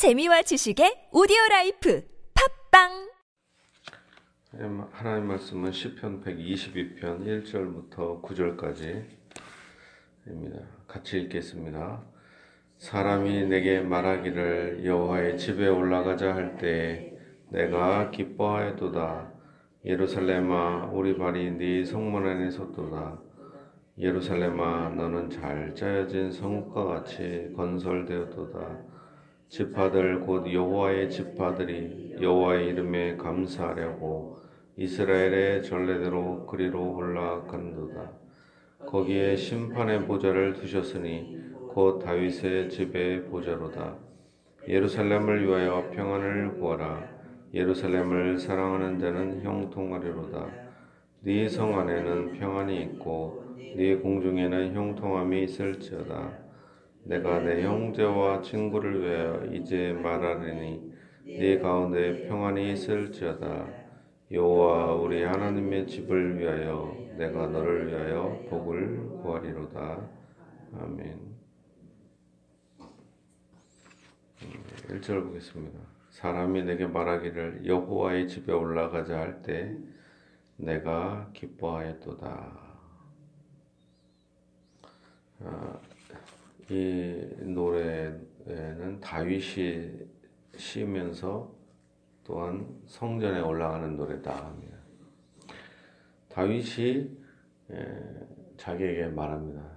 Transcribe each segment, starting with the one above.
재미와 지식의 오디오 라이프 팟빵 하나님 말씀은 시편 122편 1절부터 9절까지입니다. 같이 읽겠습니다. 사람이 내게 말하기를 여호와의 집에 올라가자 할때 내가 기뻐하였도다. 예루살렘아 우리 발이 네 성문 안에 섰도다. 예루살렘아 너는 잘 짜여진 성읍과 같이 건설되었도다. 지파들 곧 여호와의 지파들이 여호와의 이름에 감사하려고 이스라엘의 전례대로 그리로 올라간도다. 거기에 심판의 보좌를 두셨으니 곧 다윗의 집의 보좌로다. 예루살렘을 위하여 평안을 구하라. 예루살렘을 사랑하는 자는 형통하리로다. 네 성 안에는 평안이 있고 네 공중에는 형통함이 있을지어다. 내가 내 형제와 친구를 위하여 이제 말하리니 네 가운데 평안이 있을지어다. 여호와 우리 하나님의 집을 위하여 내가 너를 위하여 복을 구하리로다. 아멘. 1절 보겠습니다. 사람이 내게 말하기를 여호와의 집에 올라가자 할 때 내가 기뻐하였도다. 아, 이 노래는 다윗이 쉬면서 또한 성전에 올라가는 노래다. 다윗이 자기에게 말합니다.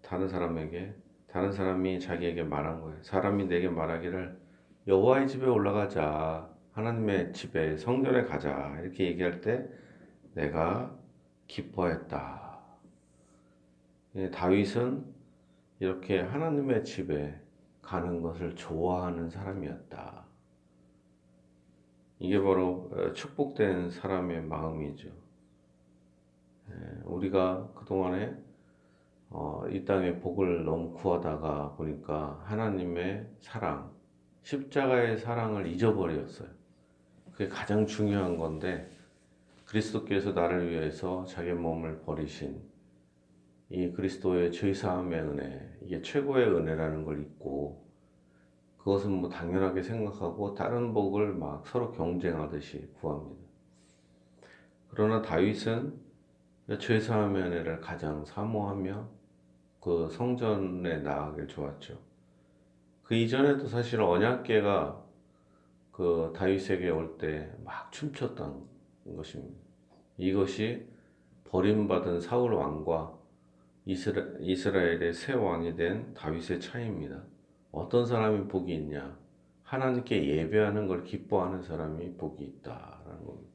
다른 사람에게 다른 사람이 자기에게 말한 거예요. 사람이 내게 말하기를 여호와의 집에 올라가자. 하나님의 집에 성전에 가자. 이렇게 얘기할 때 내가 기뻐했다. 다윗은 이렇게 하나님의 집에 가는 것을 좋아하는 사람이었다. 이게 바로 어, 축복된 사람의 마음이죠. 우리가 그동안에 어, 이 땅의 복을 너무 구하다가 보니까 하나님의 사랑, 십자가의 사랑을 잊어버렸어요. 그게 가장 중요한 건데 그리스도께서 나를 위해서 자기 몸을 버리신 이 그리스도의 죄사함의 은혜, 이게 최고의 은혜라는 걸 잊고 그것은 뭐 당연하게 생각하고 다른 복을 막 서로 경쟁하듯이 구합니다. 그러나 다윗은 죄사함의 은혜를 가장 사모하며 그 성전에 나가길 좋았죠. 그 이전에도 사실 언약계가 그 다윗에게 올 때 막 춤췄던 것입니다. 이것이 버림받은 사울 왕과 이스라, 이스라엘의 새 왕이 된 다윗의 차이입니다. 어떤 사람이 복이 있냐? 하나님께 예배하는 걸 기뻐하는 사람이 복이 있다라는 겁니다.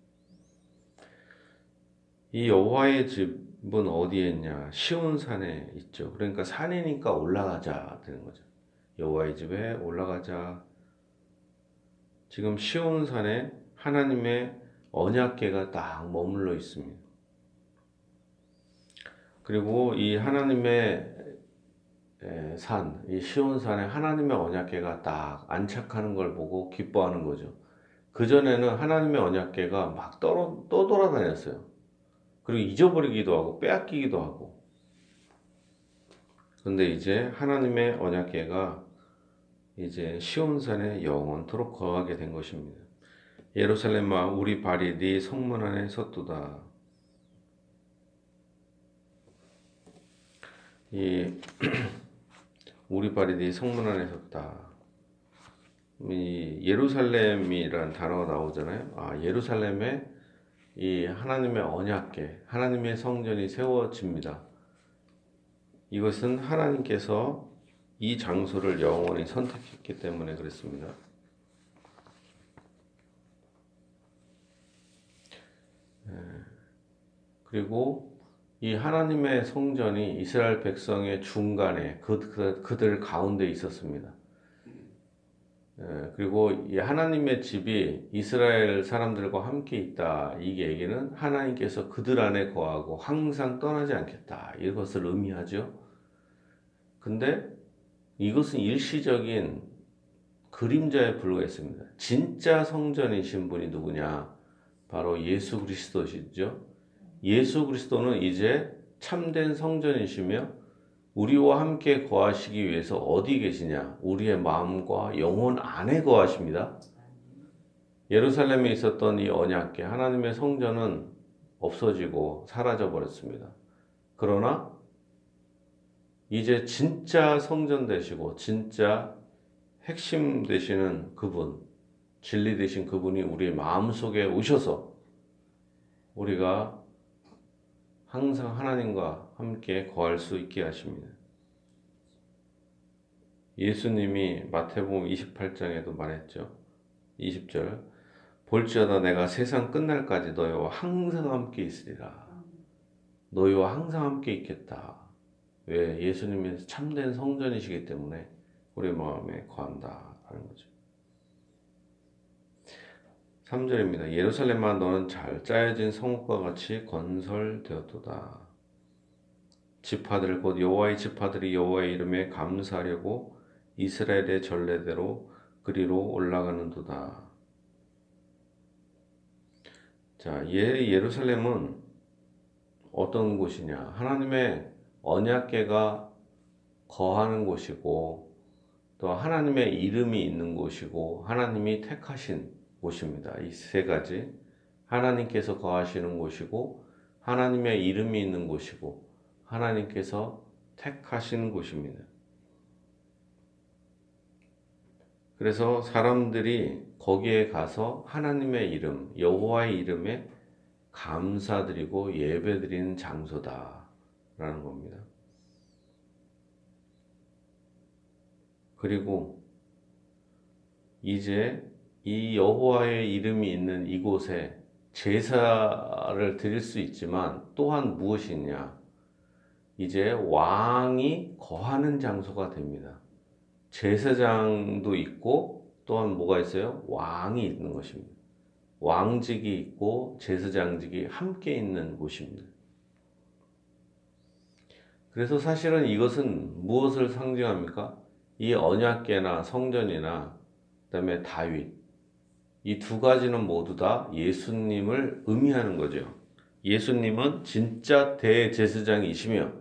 이 여호와의 집은 어디에 있냐? 시온 산에 있죠. 그러니까 산이니까 올라가자 되는 거죠. 여호와의 집에 올라가자. 지금 시온 산에 하나님의 언약궤가 딱 머물러 있습니다. 그리고 이 하나님의 산, 이 시온산에 하나님의 언약궤가 딱 안착하는 걸 보고 기뻐하는 거죠. 그전에는 하나님의 언약궤가 막 떠, 떠돌아다녔어요. 그리고 잊어버리기도 하고 빼앗기기도 하고. 근데 이제 하나님의 언약궤가 이제 시온산에 영원토록 거하게 된 것입니다. 예루살렘아 우리 발이 네 성문 안에 섰도다. 이 우리 발이 네 성문 안에 섰다. 이 예루살렘이라는 단어가 나오잖아요. 아 예루살렘에 이 하나님의 언약계, 하나님의 성전이 세워집니다. 이것은 하나님께서 이 장소를 영원히 선택했기 때문에 그렇습니다. 네. 그리고 이 하나님의 성전이 이스라엘 백성의 중간에 그, 그, 그들 가운데 있었습니다. 예, 그리고 이 하나님의 집이 이스라엘 사람들과 함께 있다. 이 얘기는 하나님께서 그들 안에 거하고 항상 떠나지 않겠다. 이것을 의미하죠. 근데 이것은 일시적인 그림자에 불과했습니다. 진짜 성전이신 분이 누구냐? 바로 예수 그리스도시죠. 예수 그리스도는 이제 참된 성전이시며 우리와 함께 거하시기 위해서 어디 계시냐? 우리의 마음과 영혼 안에 거하십니다. 예루살렘에 있었던 이 언약궤 하나님의 성전은 없어지고 사라져 버렸습니다. 그러나 이제 진짜 성전 되시고 진짜 핵심 되시는 그분, 진리 되신 그분이 우리 마음속에 오셔서 우리가 항상 하나님과 함께 거할 수 있게 하십니다. 예수님이 마태복음 28장에도 말했죠. 20절 볼지어다 내가 세상 끝날까지 너희와 항상 함께 있으리라. 너희와 항상 함께 있겠다. 왜? 예수님이 참된 성전이시기 때문에 우리 마음에 거한다. 하는 거죠. 3절입니다. 예루살렘아 너는 잘 짜여진 성읍과 같이 건설되었도다. 지파들 곧 여호와의 지파들이 여호와의 이름에 감사하려고 이스라엘의 전례대로 그리로 올라가는도다. 자, 예, 예루살렘은 어떤 곳이냐? 하나님의 언약계가 거하는 곳이고 또 하나님의 이름이 있는 곳이고 하나님이 택하신 곳입니다. 이 세 가지 하나님께서 거하시는 곳이고 하나님의 이름이 있는 곳이고 하나님께서 택하신 곳입니다. 그래서 사람들이 거기에 가서 하나님의 이름, 여호와의 이름에 감사드리고 예배드리는 장소다라는 겁니다. 그리고 이제 이 여호와의 이름이 있는 이곳에 제사를 드릴 수 있지만 또한 무엇이냐? 이제 왕이 거하는 장소가 됩니다. 제사장도 있고 또한 뭐가 있어요? 왕이 있는 것입니다. 왕직이 있고 제사장직이 함께 있는 곳입니다. 그래서 사실은 이것은 무엇을 상징합니까? 이 언약계나 성전이나 그다음에 다윗 이 두 가지는 모두 다 예수님을 의미하는 거죠. 예수님은 진짜 대제사장이시며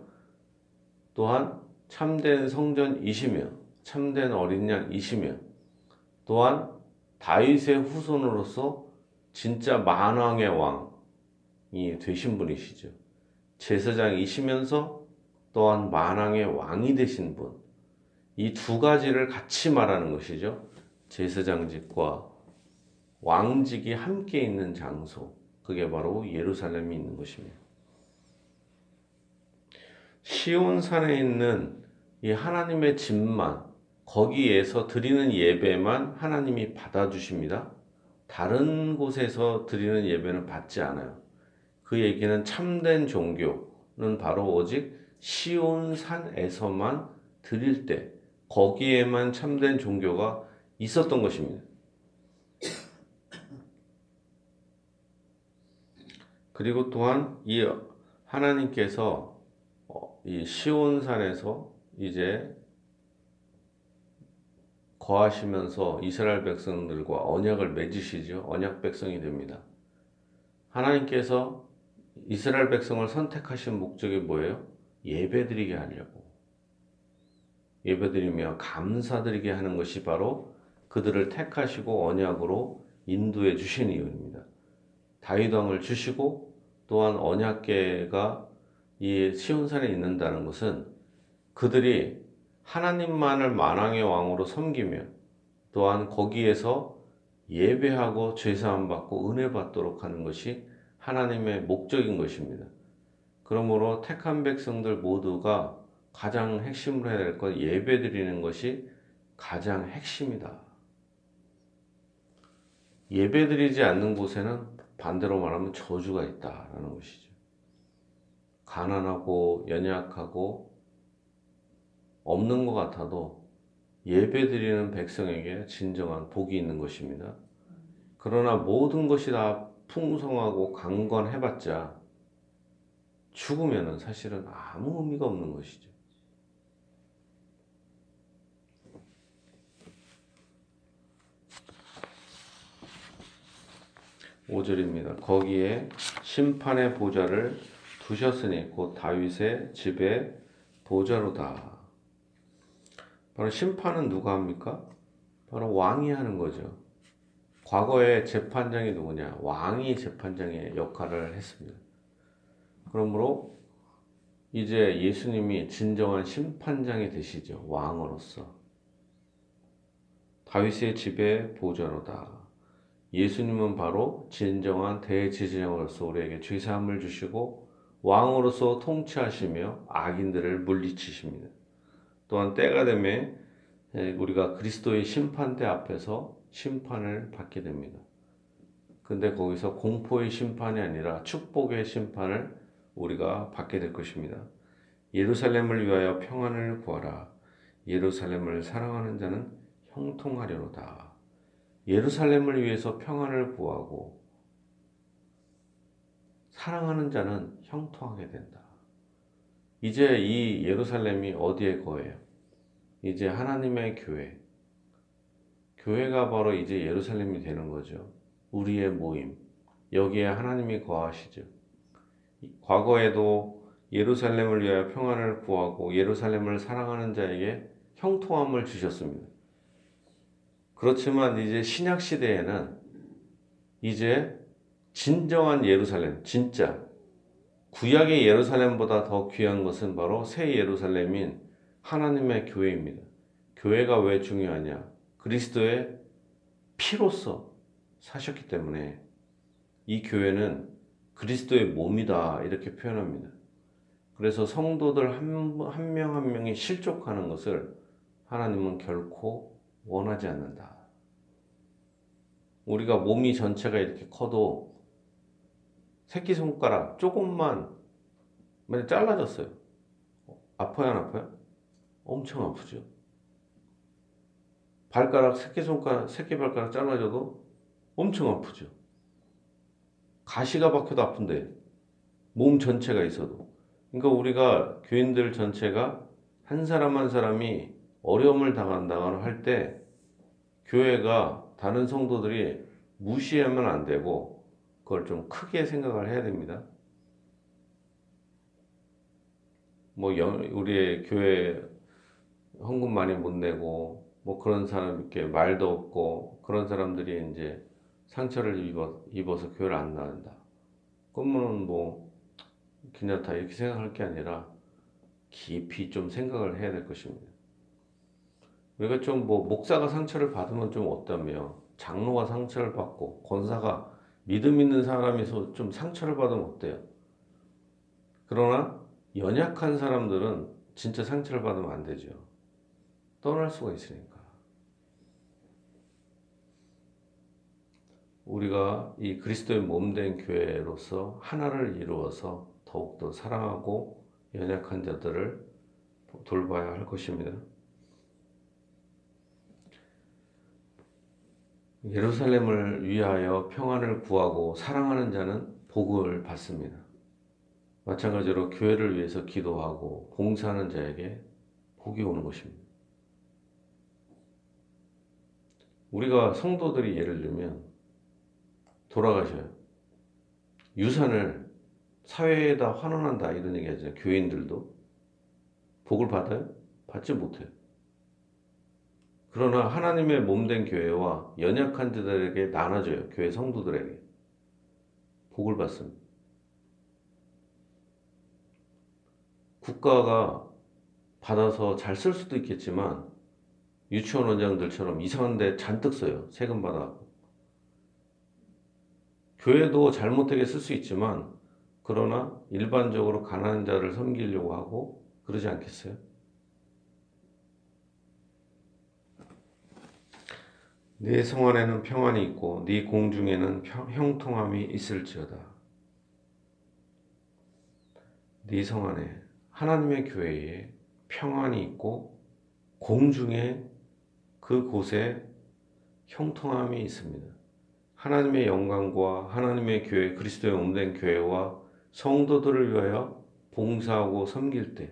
또한 참된 성전이시며 참된 어린 양이시며 또한 다윗의 후손으로서 진짜 만왕의 왕이 되신 분이시죠. 제사장이시면서 또한 만왕의 왕이 되신 분. 이 두 가지를 같이 말하는 것이죠. 제사장직과 왕직이 함께 있는 장소. 그게 바로 예루살렘이 있는 것입니다. 시온산에 있는 이 하나님의 집만 거기에서 드리는 예배만 하나님이 받아주십니다. 다른 곳에서 드리는 예배는 받지 않아요. 그 얘기는 참된 종교는 바로 오직 시온산에서만 드릴 때 거기에만 참된 종교가 있었던 것입니다. 그리고 또한 이 하나님께서 어, 이 시온산에서 이제 거하시면서 이스라엘 백성들과 언약을 맺으시죠. 언약 백성이 됩니다. 하나님께서 이스라엘 백성을 선택하신 목적이 뭐예요? 예배드리게 하려고. 예배드리며 감사드리게 하는 것이 바로 그들을 택하시고 언약으로 인도해 주신 이유입니다. 다윗 왕을 주시고 또한 언약계가 이 시온산에 있는다는 것은 그들이 하나님만을 만왕의 왕으로 섬기며 또한 거기에서 예배하고 죄사함 받고 은혜 받도록 하는 것이 하나님의 목적인 것입니다. 그러므로 택한 백성들 모두가 가장 핵심으로 해야 될 것 예배 드리는 것이 가장 핵심이다. 예배 드리지 않는 곳에는 반대로 말하면 저주가 있다라는 것이죠. 가난하고 연약하고 없는 것 같아도 예배 드리는 백성에게 진정한 복이 있는 것입니다. 그러나 모든 것이 다 풍성하고 강건해봤자 죽으면 사실은 아무 의미가 없는 것이죠. 오절입니다 거기에 심판의 보좌를 두셨으니 곧 다윗의 집에 보좌로다. 바로 심판은 누가 합니까? 바로 왕이 하는 거죠. 과거에 재판장이 누구냐? 왕이 재판장의 역할을 했습니다. 그러므로 이제 예수님이 진정한 심판장이 되시죠. 왕으로서. 다윗의 집에 보좌로다. 예수님은 바로 진정한 대제사장으로서 우리에게 죄사함을 주시고 왕으로서 통치하시며 악인들을 물리치십니다. 또한 때가 되면 우리가 그리스도의 심판대 앞에서 심판을 받게 됩니다. 근데 거기서 공포의 심판이 아니라 축복의 심판을 우리가 받게 될 것입니다. 예루살렘을 위하여 평안을 구하라. 예루살렘을 사랑하는 자는 형통하려노다. 예루살렘을 위해서 평안을 구하고 사랑하는 자는 형통하게 된다. 이제 이 예루살렘이 어디에 거해요? 이제 하나님의 교회. 교회가 바로 이제 예루살렘이 되는 거죠. 우리의 모임. 여기에 하나님이 거하시죠. 과거에도 예루살렘을 위하여 평안을 구하고 예루살렘을 사랑하는 자에게 형통함을 주셨습니다. 그렇지만 이제 신약 시대에는 이제 진정한 예루살렘, 진짜 구약의 예루살렘보다 더 귀한 것은 바로 새 예루살렘인 하나님의 교회입니다. 교회가 왜 중요하냐? 그리스도의 피로서 사셨기 때문에 이 교회는 그리스도의 몸이다 이렇게 표현합니다. 그래서 성도들 한 명한 명이 실족하는 것을 하나님은 결코 원하지 않는다. 우리가 몸이 전체가 이렇게 커도 새끼손가락 조금만 만약 잘라졌어요. 아파요, 안 아파요? 엄청 아프죠. 발가락, 새끼손가락, 새끼발가락 잘라져도 엄청 아프죠. 가시가 박혀도 아픈데 몸 전체가 있어도. 그러니까 우리가 교인들 전체가 한 사람 한 사람이 어려움을 당한다거나 할 때 교회가 다른 성도들이 무시하면 안 되고 그걸 좀 크게 생각을 해야 됩니다. 뭐 우리의 교회 헌금 많이 못 내고 뭐 그런 사람 이렇게 말도 없고 그런 사람들이 이제 상처를 입어, 입어서 교회를 안 나간다. 그러면 뭐다 이렇게 생각할 게 아니라 깊이 좀 생각을 해야 될 것입니다. 우리가 좀 뭐 목사가 상처를 받으면 좀 어떠며 장로가 상처를 받고 권사가 믿음 있는 사람에서 좀 상처를 받으면 어때요? 그러나 연약한 사람들은 진짜 상처를 받으면 안 되죠. 떠날 수가 있으니까. 우리가 이 그리스도의 몸된 교회로서 하나를 이루어서 더욱더 사랑하고 연약한 자들을 돌봐야 할 것입니다. 예루살렘을 위하여 평안을 구하고 사랑하는 자는 복을 받습니다. 마찬가지로 교회를 위해서 기도하고 봉사하는 자에게 복이 오는 것입니다. 우리가 성도들이 예를 들면 돌아가셔요. 유산을 사회에다 환원한다 이런 얘기 하잖아요. 교인들도 복을 받아요? 받지 못해요. 그러나 하나님의 몸된 교회와 연약한 자들에게 나눠줘요. 교회 성도들에게. 복을 받습니다. 국가가 받아서 잘 쓸 수도 있겠지만 유치원 원장들처럼 이상한 데 잔뜩 써요. 세금 받아. 교회도 잘못되게 쓸 수 있지만 그러나 일반적으로 가난한 자를 섬기려고 하고 그러지 않겠어요? 네 성 안에는 평안이 있고 네 공중에는 평, 형통함이 있을지어다. 네 성 안에 하나님의 교회에 평안이 있고 공중에 그곳에 형통함이 있습니다. 하나님의 영광과 하나님의 교회 그리스도의 몸된 교회와 성도들을 위하여 봉사하고 섬길 때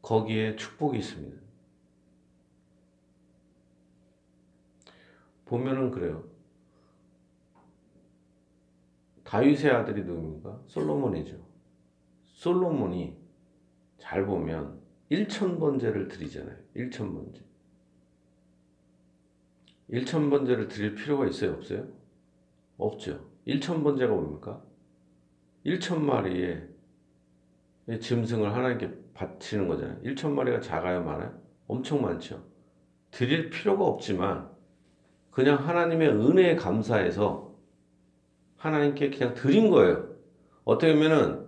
거기에 축복이 있습니다. 보면은 그래요. 다윗의 아들이 누굽니까? 솔로몬이죠. 솔로몬이 잘 보면 1천번제를 드리잖아요. 1천번제. 1천번제를 드릴 필요가 있어요? 없어요? 없죠. 1천번제가 뭡니까? 1천마리의 짐승을 하나님께 바치는 거잖아요. 1천마리가 작아요? 많아요? 엄청 많죠. 드릴 필요가 없지만 그냥 하나님의 은혜에 감사해서 하나님께 그냥 드린 거예요. 어떻게 보면은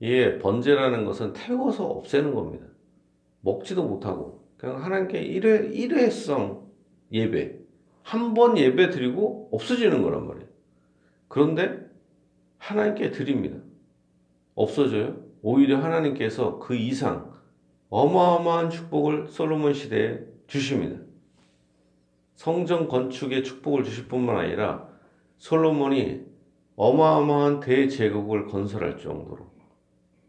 이 번제라는 것은 태워서 없애는 겁니다. 먹지도 못하고 그냥 하나님께 일회 일회성 예배 한 번 예배 드리고 없어지는 거란 말이에요. 그런데 하나님께 드립니다. 없어져요? 오히려 하나님께서 그 이상 어마어마한 축복을 솔로몬 시대에 주십니다. 성전 건축의 축복을 주실 뿐만 아니라 솔로몬이 어마어마한 대제국을 건설할 정도로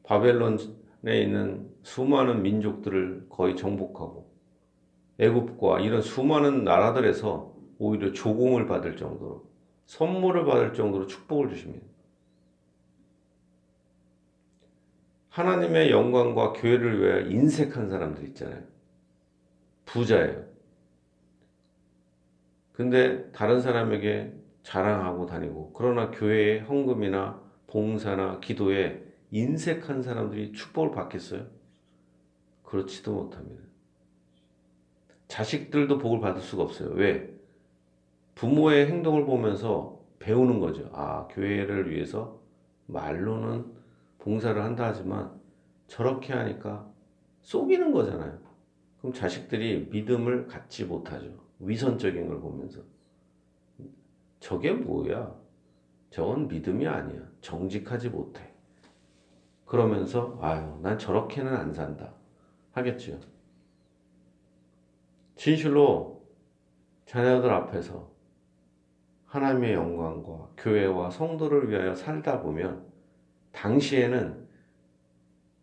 바벨론에 있는 수많은 민족들을 거의 정복하고 애굽과 이런 수많은 나라들에서 오히려 조공을 받을 정도로 선물을 받을 정도로 축복을 주십니다. 하나님의 영광과 교회를 위하여 인색한 사람들 있잖아요. 부자예요. 근데 다른 사람에게 자랑하고 다니고 그러나 교회의 헌금이나 봉사나 기도에 인색한 사람들이 축복을 받겠어요? 그렇지도 못합니다. 자식들도 복을 받을 수가 없어요. 왜? 부모의 행동을 보면서 배우는 거죠. 아, 교회를 위해서 말로는 봉사를 한다 하지만 저렇게 하니까 속이는 거잖아요. 그럼 자식들이 믿음을 갖지 못하죠. 위선적인 걸 보면서. 저게 뭐야? 저건 믿음이 아니야. 정직하지 못해. 그러면서, 아유, 난 저렇게는 안 산다. 하겠죠. 진실로 자녀들 앞에서 하나님의 영광과 교회와 성도를 위하여 살다 보면 당시에는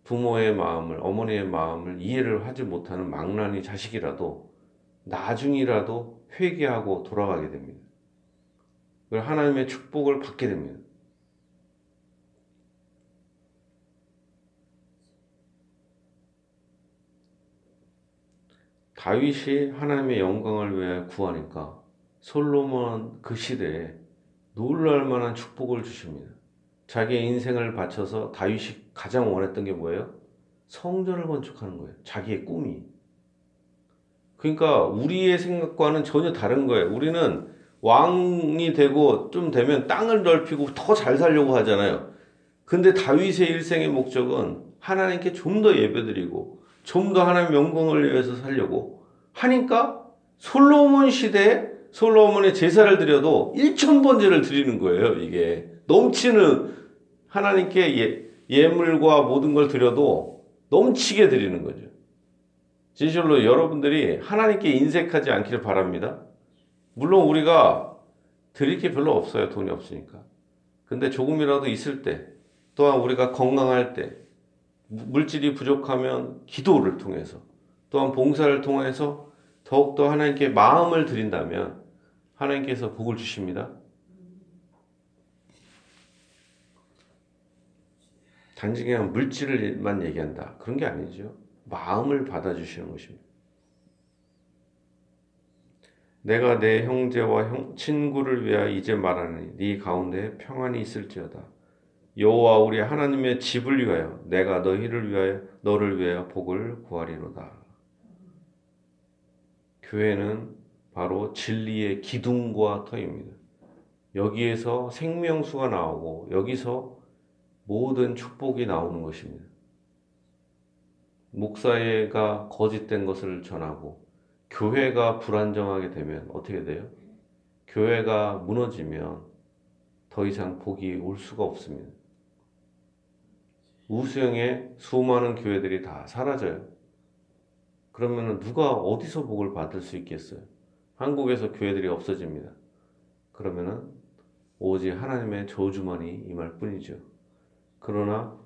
부모의 마음을, 어머니의 마음을 이해를 하지 못하는 망나니 자식이라도 나중이라도 회개하고 돌아가게 됩니다. 하나님의 축복을 받게 됩니다. 다윗이 하나님의 영광을 위해 구하니까 솔로몬 그 시대에 놀랄 만한 축복을 주십니다. 자기의 인생을 바쳐서 다윗이 가장 원했던 게 뭐예요? 성전을 건축하는 거예요. 자기의 꿈이. 그러니까 우리의 생각과는 전혀 다른 거예요. 우리는 왕이 되고 좀 되면 땅을 넓히고 더 잘 살려고 하잖아요. 근데 다윗의 일생의 목적은 하나님께 좀 더 예배드리고 좀 더 하나님 영광을 위해서 살려고 하니까 솔로몬 시대에 솔로몬의 제사를 드려도 1천 번제를 드리는 거예요. 이게 넘치는 하나님께 예, 예물과 모든 걸 드려도 넘치게 드리는 거죠. 진실로 여러분들이 하나님께 인색하지 않기를 바랍니다. 물론 우리가 드릴 게 별로 없어요. 돈이 없으니까. 근데 조금이라도 있을 때, 또한 우리가 건강할 때, 물질이 부족하면 기도를 통해서, 또한 봉사를 통해서 더욱더 하나님께 마음을 드린다면 하나님께서 복을 주십니다. 단지 그냥 물질을만 얘기한다. 그런 게 아니죠. 마음을 받아주시는 것입니다. 내가 내 형제와 형, 친구를 위하여 이제 말하니 네 가운데 평안이 있을지어다. 여호와 우리 하나님의 집을 위하여 내가 너희를 위하여 너를 위하여 복을 구하리로다. 교회는 바로 진리의 기둥과 터입니다. 여기에서 생명수가 나오고 여기서 모든 축복이 나오는 것입니다. 목사회가 거짓된 것을 전하고 교회가 불안정하게 되면 어떻게 돼요? 교회가 무너지면 더 이상 복이 올 수가 없습니다. 우수형의 수많은 교회들이 다 사라져요. 그러면 누가 어디서 복을 받을 수 있겠어요? 한국에서 교회들이 없어집니다. 그러면은 오직 하나님의 저주만이 임할 뿐이죠. 그러나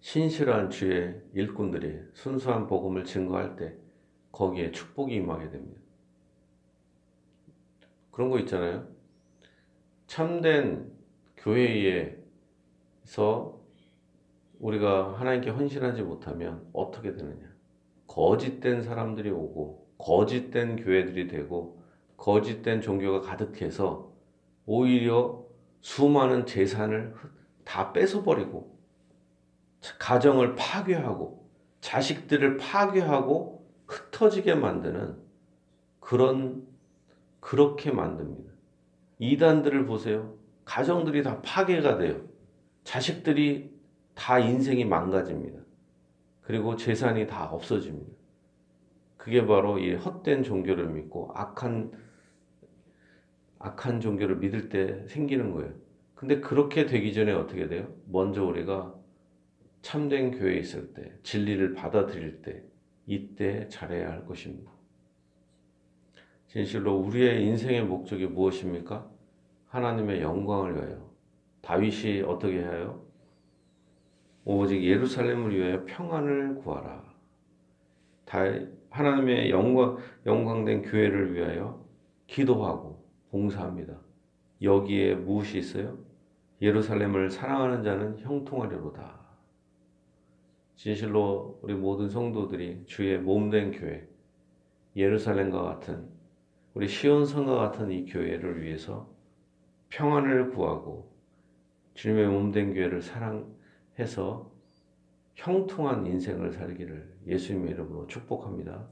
신실한 주의 일꾼들이 순수한 복음을 증거할 때 거기에 축복이 임하게 됩니다. 그런 거 있잖아요. 참된 교회에서 우리가 하나님께 헌신하지 못하면 어떻게 되느냐? 거짓된 사람들이 오고 거짓된 교회들이 되고 거짓된 종교가 가득해서 오히려 수많은 재산을 다 뺏어버리고 가정을 파괴하고 자식들을 파괴하고 흩어지게 만드는 그런 그렇게 만듭니다. 이단들을 보세요. 가정들이 다 파괴가 돼요. 자식들이 다 인생이 망가집니다. 그리고 재산이 다 없어집니다. 그게 바로 이 헛된 종교를 믿고 악한 악한 종교를 믿을 때 생기는 거예요. 근데 그렇게 되기 전에 어떻게 돼요? 먼저 우리가 참된 교회에 있을 때, 진리를 받아들일 때, 이때 잘해야 할 것입니다. 진실로 우리의 인생의 목적이 무엇입니까? 하나님의 영광을 위하여. 다윗이 어떻게 해요? 오직 예루살렘을 위하여 평안을 구하라. 다 하나님의 영광 영광된 교회를 위하여 기도하고 봉사합니다. 여기에 무엇이 있어요? 예루살렘을 사랑하는 자는 형통하리로다. 진실로 우리 모든 성도들이 주의 몸된 교회, 예루살렘과 같은 우리 시온성과 같은 이 교회를 위해서 평안을 구하고 주님의 몸된 교회를 사랑해서 형통한 인생을 살기를 예수님의 이름으로 축복합니다.